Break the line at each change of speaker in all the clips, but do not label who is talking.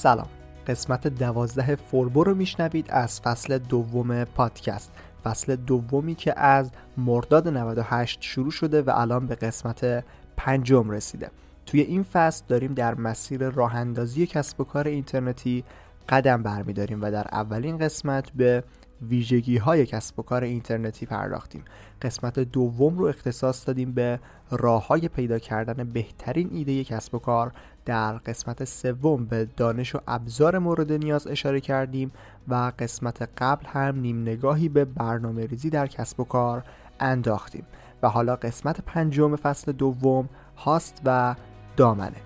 سلام. قسمت دوازده فوربو رو میشنوید از فصل دوم پادکست. فصل دومی که از مرداد 98 شروع شده و الان به قسمت پنجم رسیده. توی این فصل داریم در مسیر راه اندازی کسب و کار اینترنتی قدم برمیداریم و در اولین قسمت به ویژگی های کسب و کار اینترنتی پرداختیم. قسمت دوم رو اختصاص دادیم به راه های پیدا کردن بهترین ایده کسب و کار در قسمت سوم به دانش و ابزار مورد نیاز اشاره کردیم و قسمت قبل هم نیم نگاهی به برنامه ریزی در کسب و کار انداختیم و حالا قسمت پنجم فصل دوم هاست و دامنه.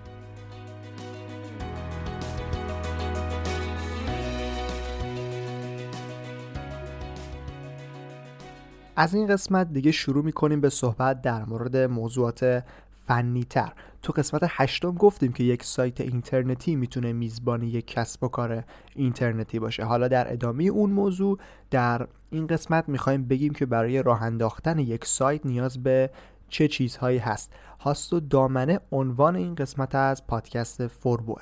از این قسمت دیگه شروع می‌کنیم به صحبت در مورد موضوعات فنی تر تو قسمت هشتم گفتیم که یک سایت اینترنتی می‌تونه میزبان یک کسب و کار اینترنتی باشه. حالا در ادامه اون موضوع در این قسمت می‌خوایم بگیم که برای راه انداختن یک سایت نیاز به چه چیزهایی هست. هاست و دامنه عنوان این قسمت از پادکست فوربوه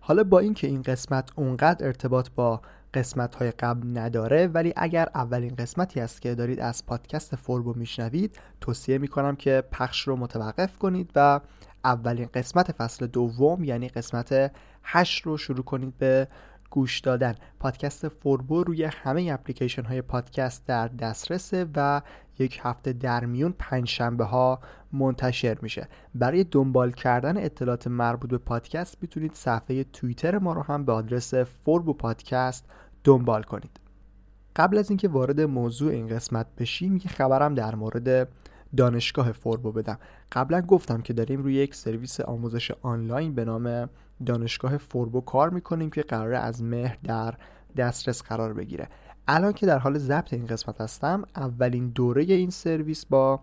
حالا با اینکه این قسمت اونقدر ارتباط با قسمت های قبل نداره ولی اگر اولین قسمتی است که دارید از پادکست فوربو میشنوید توصیه می‌کنم که پخش رو متوقف کنید و اولین قسمت فصل دوم یعنی قسمت 8 رو شروع کنید به گوش دادن. پادکست فوربو روی همه اپلیکیشن های پادکست در دسترسه و یک هفته در میون پنج شنبه ها منتشر میشه. برای دنبال کردن اطلاعات مربوط به پادکست می‌تونید صفحه توییتر ما رو هم به آدرس فوربو پادکست دنبال کنید. قبل از اینکه وارد موضوع این قسمت بشیم یه خبرم در مورد دانشگاه فوربو بدم. قبلا گفتم که داریم روی یک سرویس آموزش آنلاین به نام دانشگاه فوربو کار می‌کنیم که قراره از مهر در دسترس قرار بگیره. الان که در حال ضبط این قسمت هستم اولین دوره این سرویس با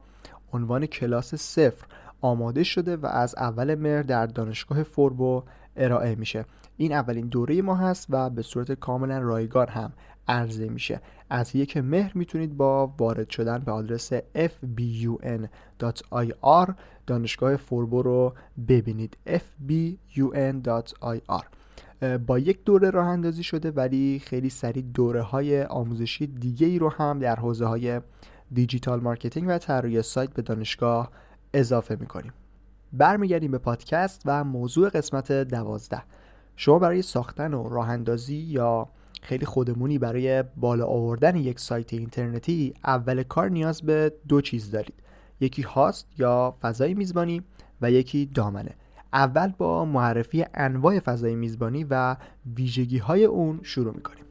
عنوان کلاس صفر آماده شده و از اول مهر در دانشگاه فوربو ارائه میشه. این اولین دوره ما هست و به صورت کاملا رایگان هم عرضه میشه. از یک مهر می‌تونید با وارد شدن به آدرس fbun.ir دانشگاه فوربو رو ببینید. fbun.ir با یک دوره راه اندازی شده ولی خیلی سریع دوره های آموزشی دیگه ای رو هم در حوزه های digital marketing و طراحی سایت به دانشگاه اضافه می‌کنیم. برمیگردیم به پادکست و موضوع قسمت دوازده. شما برای ساختن و راه اندازی یا خیلی خودمونی برای بالا آوردن یک سایت اینترنتی اول کار نیاز به دو چیز دارید. یکی هاست یا فضای میزبانی و یکی دامنه. اول با معرفی انواع فضای میزبانی و ویژگی های اون شروع می‌کنیم.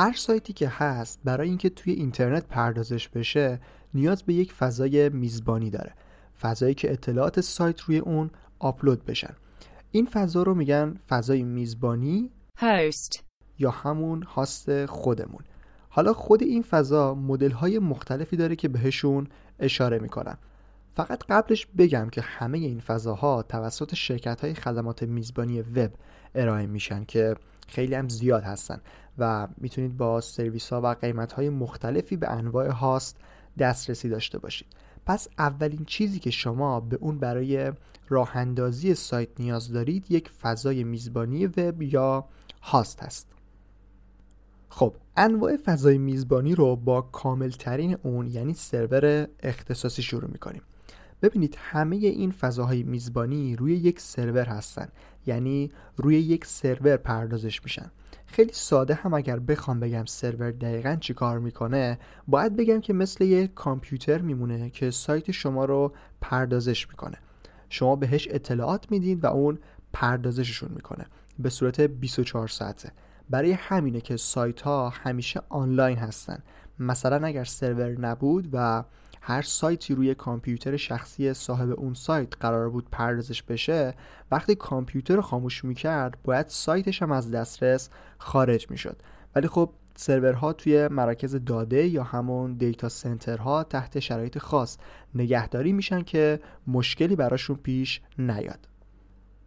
هر سایتی که هست برای اینکه توی اینترنت پردازش بشه نیاز به یک فضای میزبانی داره. فضایی که اطلاعات سایت روی اون آپلود بشن. این فضا رو میگن فضای میزبانی
Host.
یا همون هاست خودمون. حالا خود این فضا مدل های مختلفی داره که بهشون اشاره می‌کنم فقط قبلش بگم که همه این فضاها توسط شرکت های خدمات میزبانی وب ارائه میشن که خیلی هم زیاد هستن و می‌تونید با سرویس ها و قیمت های مختلفی به انواع هاست دسترسی داشته باشید. پس اولین چیزی که شما به اون برای راه اندازی سایت نیاز دارید یک فضای میزبانی وب یا هاست هست. خب انواع فضای میزبانی رو با کامل ترین اون یعنی سرور اختصاصی شروع می‌کنیم. ببینید همه این فضاهای میزبانی روی یک سرور هستن. یعنی روی یک سرور پردازش میشن. خیلی ساده هم اگر بخوام بگم سرور دقیقا چی کار می‌کنه باید بگم که مثل یک کامپیوتر میمونه که سایت شما رو پردازش می‌کنه. شما بهش اطلاعات می‌دید و اون پردازششون می‌کنه به صورت 24 ساعته. برای همینه که سایت ها همیشه آنلاین هستن. مثلا اگر سرور نبود و هر سایتی روی کامپیوتر شخصی صاحب اون سایت قرار بود پردازش بشه وقتی کامپیوتر خاموش می‌کرد باید سایتش هم از دسترس خارج می‌شد. ولی خب سرورها توی مراکز داده یا همون دیتا سنترها تحت شرایط خاص نگهداری میشن که مشکلی براشون پیش نیاد.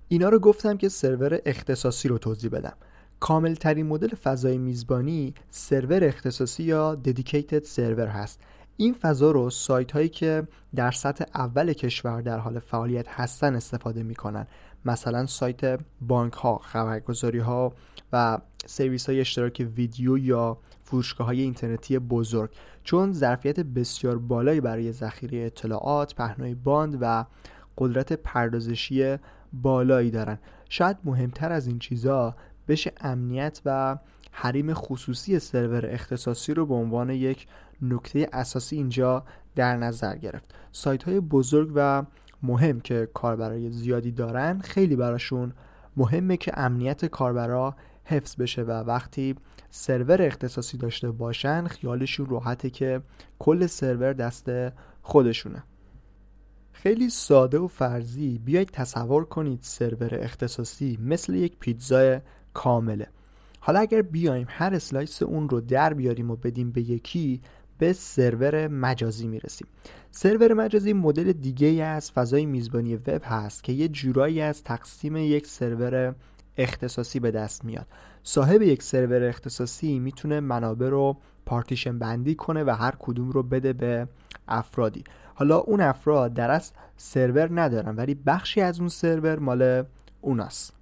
اینا رو گفتم که سرور اختصاصی رو توضیح بدم. کامل ترین مدل فضای میزبانی سرور اختصاصی یا ددیکیتد سرور هست. این فضا رو سایت هایی که در سطح اول کشور در حال فعالیت هستن استفاده می‌کنن. مثلا سایت بانک ها خبرگزاری ها و سرویس های اشتراک ویدیو یا فروشگاه های اینترنتی بزرگ. چون ظرفیت بسیار بالایی برای ذخیره اطلاعات، پهنای باند و قدرت پردازشی بالایی دارن. شاید مهمتر از این چیزا بشه امنیت و حریم خصوصی سرور اختصاصی رو به عنوان یک نکته اساسی اینجا در نظر گرفت. سایت های بزرگ و مهم که کاربرای زیادی دارن خیلی براشون مهمه که امنیت کاربرا حفظ بشه و وقتی سرور اختصاصی داشته باشن خیالشون راحته که کل سرور دست خودشونه. خیلی ساده و فرضی بیایید تصور کنید سرور اختصاصی مثل یک پیتزای کامله. حالا اگر بیایم هر slice اون رو در بیاریم و بدیم به یکی به سرور مجازی می‌رسیم. سرور مجازی مدل دیگه‌ای از فضای میزبانی وب هست که یه جورایی از تقسیم یک سرور اختصاصی به دست میاد. صاحب یک سرور اختصاصی می‌تونه منابع رو پارتیشن بندی کنه و هر کدوم رو بده به افرادی. حالا اون افراد در از سرور ندارن ولی بخشی از اون سرور مال اوناست.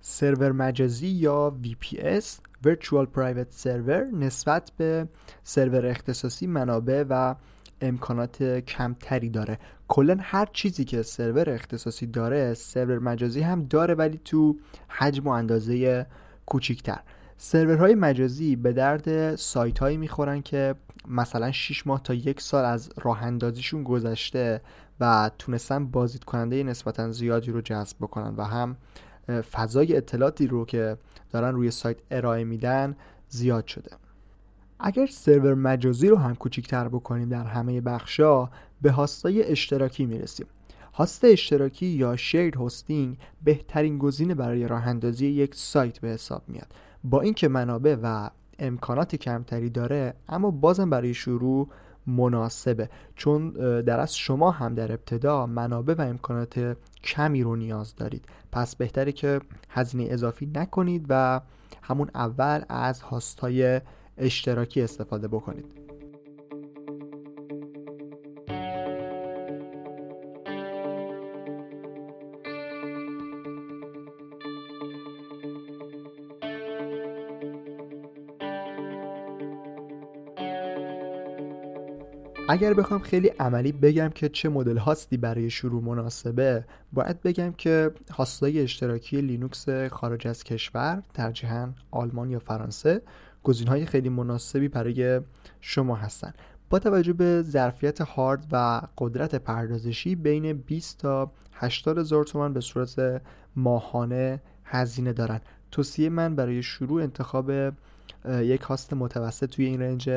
سرور مجازی یا VPS Virtual Private Server نسبت به سرور اختصاصی منابع و امکانات کمتری داره. کلا هر چیزی که سرور اختصاصی داره سرور مجازی هم داره ولی تو حجم و اندازه کوچیکتر. سرورهای مجازی به درد سایت هایی می‌خورن که مثلا 6 ماه تا یک سال از راه اندازیشون گذشته و تونستن بازدید کننده نسبتا زیادی رو جذب بکنن و هم فضای اطلاعاتی رو که دارن روی سایت ارائه میدن زیاد شده. اگر سرور مجازی رو هم کوچیکتر بکنیم در همه بخشا به هاستای اشتراکی می‌رسیم. هاست اشتراکی یا شیر هاستینگ بهترین گزینه برای راه اندازی یک سایت به حساب میاد. با اینکه منابع و امکانات کمتری داره اما بازم برای شروع مناسبه. چون در از شما هم در ابتدا منابع و امکانات کمی رو نیاز دارید. پس بهتره که هزینه اضافی نکنید و همون اول از هاستای اشتراکی استفاده بکنید. اگر بخوام خیلی عملی بگم که چه مدل هاستی برای شروع مناسبه باید بگم که هاستای اشتراکی لینوکس خارج از کشور ترجیحاً آلمان یا فرانسه های خیلی مناسبی برای شما هستن. با توجه به ظرفیت هارد و قدرت پردازشی بین 20 تا 80 هزار تومن به صورت ماهانه هزینه دارن. توصیه من برای شروع انتخاب یک هاست متوسط توی این رنج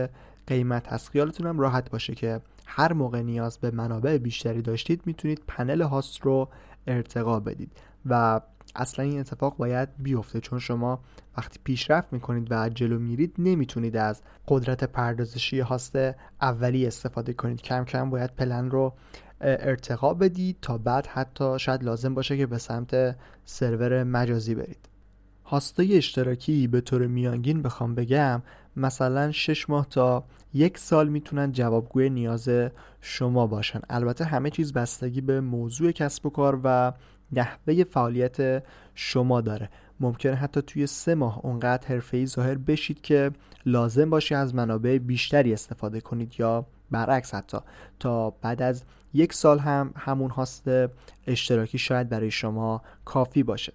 قیمت هست خیالتونم راحت باشه که هر موقع نیاز به منابع بیشتری داشتید می‌تونید پنل هاست رو ارتقا بدید و اصلا این اتفاق باید بیفته. چون شما وقتی پیشرفت می‌کنید و جلو میرید نمی‌تونید از قدرت پردازشی هاست اولی استفاده کنید. کم کم باید پلن رو ارتقا بدید تا بعد حتی شاید لازم باشه که به سمت سرور مجازی برید. هاستای اشتراکی به طور میانگین بخوام بگم مثلا 6 ماه تا یک سال می‌تونن جوابگوی نیاز شما باشن. البته همه چیز بستگی به موضوع کسب و کار و نحوه فعالیت شما داره. ممکنه حتی توی سه ماه اونقدر حرفه‌ای ظاهر بشید که لازم باشه از منابع بیشتری استفاده کنید یا برعکس حتی تا بعد از یک سال هم همون هاست اشتراکی شاید برای شما کافی باشه.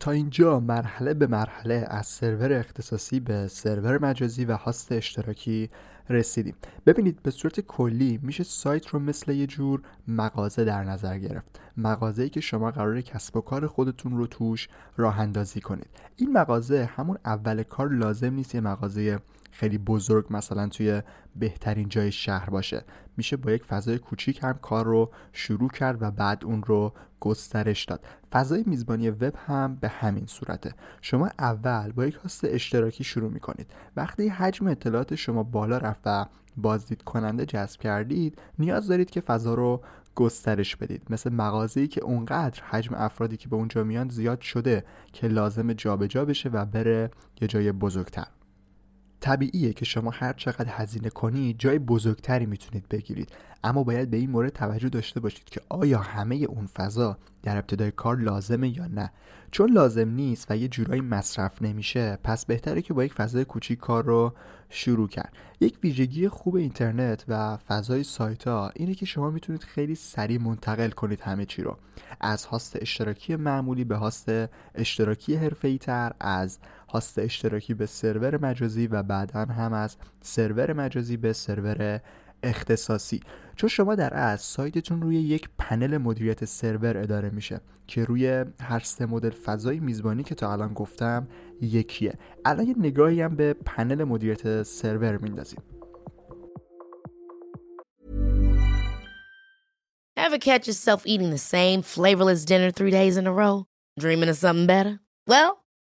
تا اینجا مرحله به مرحله از سرور اختصاصی به سرور مجازی و هاست اشتراکی رسیدیم. ببینید به صورت کلی میشه سایت رو مثل یه جور مغازه در نظر گرفت. مغازه ای که شما قرار کسب و کار خودتون رو توش راه اندازی کنید. این مغازه همون اول کار لازم نیست یه مغازه خیلی بزرگ مثلا توی بهترین جای شهر باشه. میشه با یک فضای کوچیک هم کار رو شروع کرد و بعد اون رو گسترش داد. فضای میزبانی وب هم به همین صورته. شما اول با یک هاست اشتراکی شروع می‌کنید. وقتی حجم اطلاعات شما بالا رفت و بازدید کننده جذب کردید نیاز دارید که فضا رو گسترش بدید. مثل مغازه‌ای که اونقدر حجم افرادی که به اونجا میان زیاد شده که لازم جابجا جا بشه و بره یه جای بزرگتر. طبیعیه که شما هر چقدر هزینه کنید جای بزرگتری می‌تونید بگیرید. اما باید به این مورد توجه داشته باشید که آیا همه اون فضا در ابتدای کار لازمه یا نه. چون لازم نیست و یه جورایی مصرف نمیشه پس بهتره که با یک فضای کوچیک کار رو شروع کرد. یک ویژگی خوب اینترنت و فضای سایت ها اینه که شما می‌تونید خیلی سریع منتقل کنید همه چی رو. از هاست اشتراکی معمولی به هاست اشتراکی حرفه‌ای تر از هاست اشتراکی به سرور مجازی و بعدا هم از سرور مجازی به سرور اختصاصی چون شما در از سایتتون روی یک پنل مدیریت سرور اداره میشه که روی هر سه مدل فضای میزبانی که تا الان گفتم یکیه الان یه نگاهی هم به پنل مدیریت سرور میندازیم
Ever catch yourself eating the same flavorless dinner three days in a row? Dreaming of something better? Well,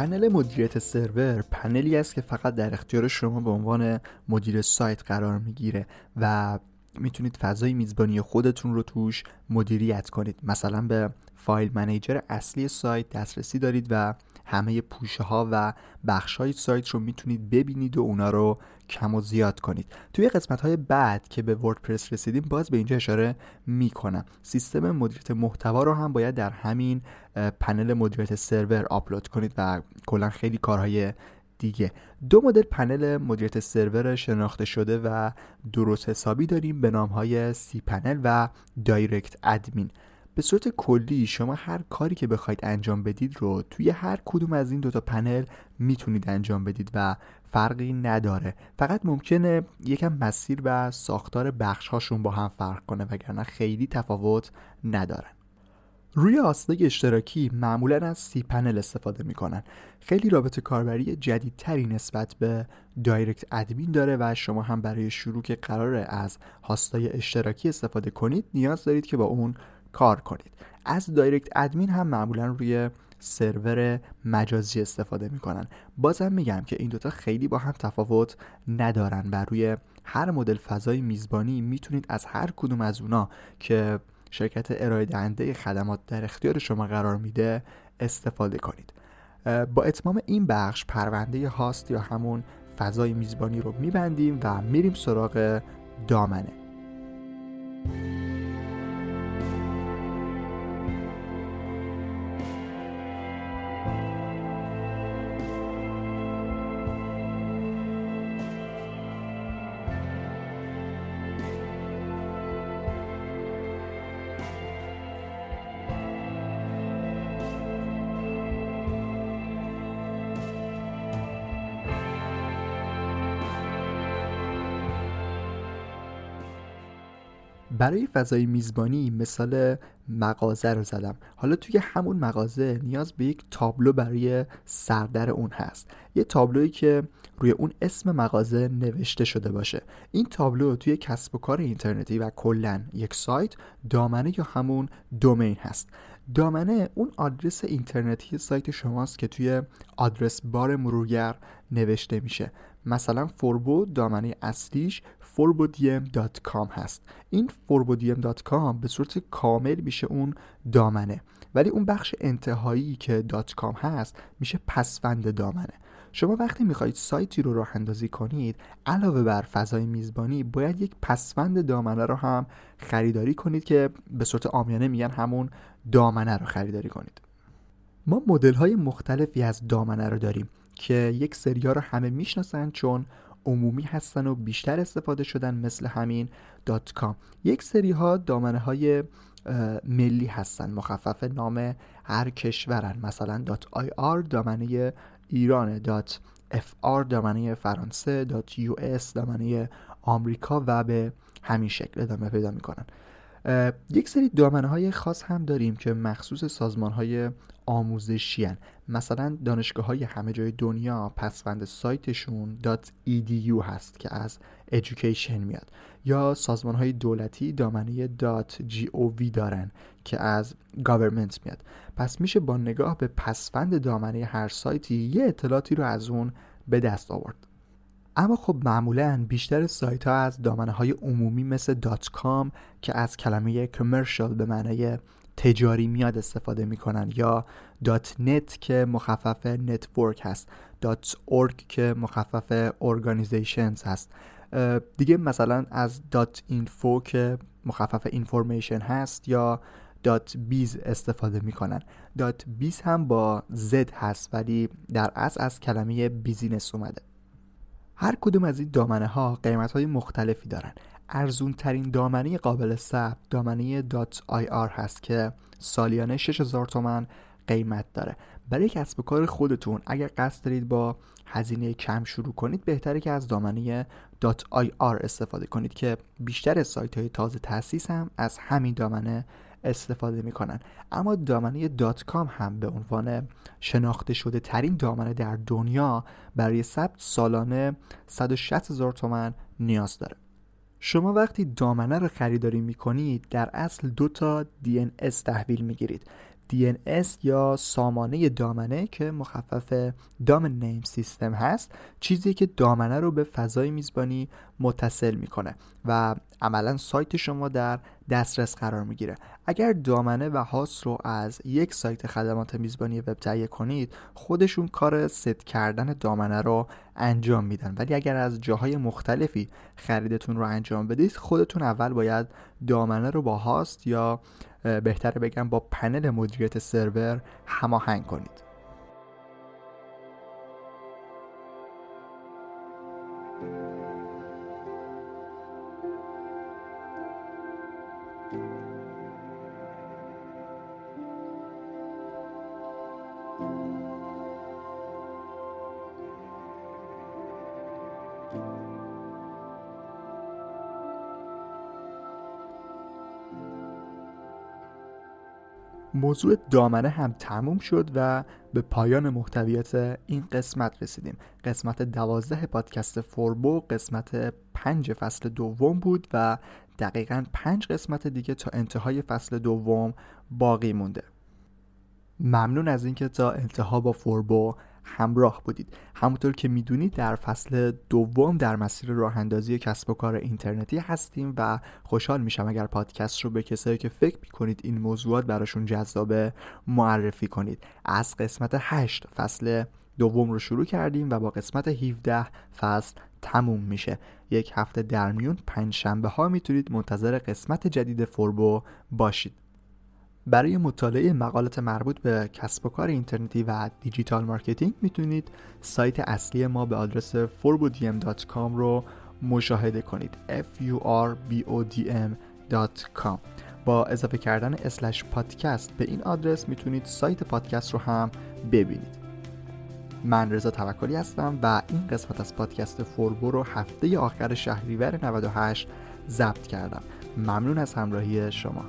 پنل مدیریت سرور پنلی است که فقط در اختیار شما به عنوان مدیر سایت قرار می‌گیره و می‌تونید فضای میزبانی خودتون رو توش مدیریت کنید. مثلا به فایل منیجر اصلی سایت دسترسی دارید و همه پوشه ها و بخش های سایت رو می‌تونید ببینید و اونا رو کم و زیاد کنید. توی قسمت های بعد که به وردپرس رسیدیم باز به اینجا اشاره می‌کنم. سیستم مدیریت محتوا رو هم باید در همین پنل مدیریت سرور آپلود کنید و کلا خیلی کارهای دیگه. دو مدل پنل مدیریت سرور شناخته شده و درست حسابی داریم به نام های cPanel و DirectAdmin. به صورت کلی شما هر کاری که بخواید انجام بدید رو توی هر کدوم از این دوتا پنل می‌تونید انجام بدید و فرقی نداره. فقط ممکنه یکم مسیر و ساختار بخش هاشون با هم فرق کنه وگرنه خیلی تفاوت ندارن. روی هاست‌های اشتراکی معمولا از cPanel استفاده می‌کنن. خیلی رابط کاربری جدیدتری نسبت به DirectAdmin داره و شما هم برای شروع که قراره از هاستای اشتراکی استفاده کنید نیاز دارید که با اون کار کنید. از DirectAdmin هم معمولا روی سرور مجازی استفاده می‌کنن. بازم میگم که این دوتا خیلی با هم تفاوت ندارن و روی هر مدل فضای میزبانی می‌تونید از هر کدوم از اونا که شرکت ارائه دهنده خدمات در اختیار شما قرار میده استفاده کنید. با اتمام این بخش پرونده هاست یا همون فضای میزبانی رو میبندیم و میریم سراغ دامنه. برای فضای میزبانی مثال مغازه رو زدم. حالا توی همون مغازه نیاز به یک تابلو برای سردر اون هست. یه تابلویی که روی اون اسم مغازه نوشته شده باشه. این تابلو توی کسب و کار اینترنتی و کلا یک سایت دامنه یا همون دومین هست. دامنه اون آدرس اینترنتی سایت شماست که توی آدرس بار مرورگر نوشته میشه. مثلا فوربو دامنه اصلیش forbodiem.com هست. این forbodiem.com به صورت کامل میشه اون دامنه. ولی اون بخش انتهایی که .com هست میشه پسوند دامنه. شما وقتی می‌خواهید سایتی رو راه اندازی کنید علاوه بر فضای میزبانی باید یک پسوند دامنه رو هم خریداری کنید که به صورت آمیانه میگن همون دامنه رو خریداری کنید. ما مدل های مختلفی از دامنه رو داریم که یک سریا رو همه می‌شناسن چون عمومی هستن و بیشتر استفاده شدن مثل همین dot com. یک سری ها دامنه های ملی هستن. مخفف نام هر کشورن. مثلا dot ir دامنه ایران dot fr دامنه فرانسه dot us دامنه آمریکا و به همین شکل ادامه پیدا می‌کنن. یک سری دامنه های خاص هم داریم که مخصوص سازمان های آموزشی هن. مثلا دانشگاه های همه جای دنیا پسوند سایتشون .edu هست که از education میاد. یا سازمان های دولتی دامنه .gov دارن که از government میاد. پس میشه با نگاه به پسوند دامنه هر سایتی یه اطلاعاتی رو از اون به دست آورد. اما خب معمولا بیشتر سایت ها از دامنه های عمومی مثل دات کام که از کلمه commercial به معنی تجاری میاد استفاده می‌کنن یا dot net که مخفف network هست dot org که مخفف organizations هست. دیگه مثلا از dot info که مخفف information هست یا dot biz استفاده می‌کنن. dot biz هم با Z هست ولی در اصل از کلمه business اومده. هر کدوم از این دامنه ها قیمت های مختلفی دارن. ارزون ترین دامنه قابل ثبت دامنه .ir هست که سالیانه 6000 تومن قیمت داره. برای کسب و کار خودتون اگر قصد دارید با هزینه کم شروع کنید بهتره که از دامنه .ir استفاده کنید که بیشتر سایت های تازه تاسیس هم از همین دامنه استفاده می‌کنن. اما دامنه دات کام هم به عنوان شناخته شده ترین دامنه در دنیا برای ثبت سالانه 160 هزار تومن نیاز داره. شما وقتی دامنه رو خریداری می‌کنید در اصل دو تا DNS تحویل می‌گیرید. DNS یا سامانه دامنه که مخفف دامن نیم سیستم هست چیزی که دامنه رو به فضای میزبانی متصل می‌کنه و عملا سایت شما در دسترس قرار می‌گیره. اگر دامنه و هاست رو از یک سایت خدمات میزبانی وب تهیه کنید خودشون کار ست کردن دامنه رو انجام میدن. ولی اگر از جاهای مختلفی خریدتون رو انجام بدید خودتون اول باید دامنه رو با هاست یا بهتره بگم با پنل مدیریت سرور هماهنگ کنید. موضوع دامنه هم تموم شد و به پایان محتویات این قسمت رسیدیم. قسمت دوازده پادکست فوربو قسمت پنج فصل دوم بود و دقیقا پنج قسمت دیگه تا انتهای فصل دوم باقی مونده. ممنون از اینکه تا انتها با فوربو همراه بودید. همونطور که می‌دونید در فصل دوم در مسیر راه اندازی کسب و کار اینترنتی هستیم و خوشحال میشم اگر پادکست رو به کسایی که فکر می‌کنید این موضوعات براشون جذابه معرفی کنید. از قسمت 8 فصل دوم رو شروع کردیم و با قسمت 17 فصل تموم میشه. یک هفته در میون پنج شنبه ها می‌تونید منتظر قسمت جدید فوربو باشید. برای مطالعه مقالات مربوط به کسب و کار اینترنتی و digital marketing می‌تونید سایت اصلی ما به آدرس furbodm.com رو مشاهده کنید. F u r b o d m.com با اضافه کردن اسلش پادکست به این آدرس می‌تونید سایت پادکست رو هم ببینید. من رضا توکلی هستم و این قسمت از پادکست فوربو رو هفته آخر شهریور 98 ضبط کردم. ممنون از همراهی شما.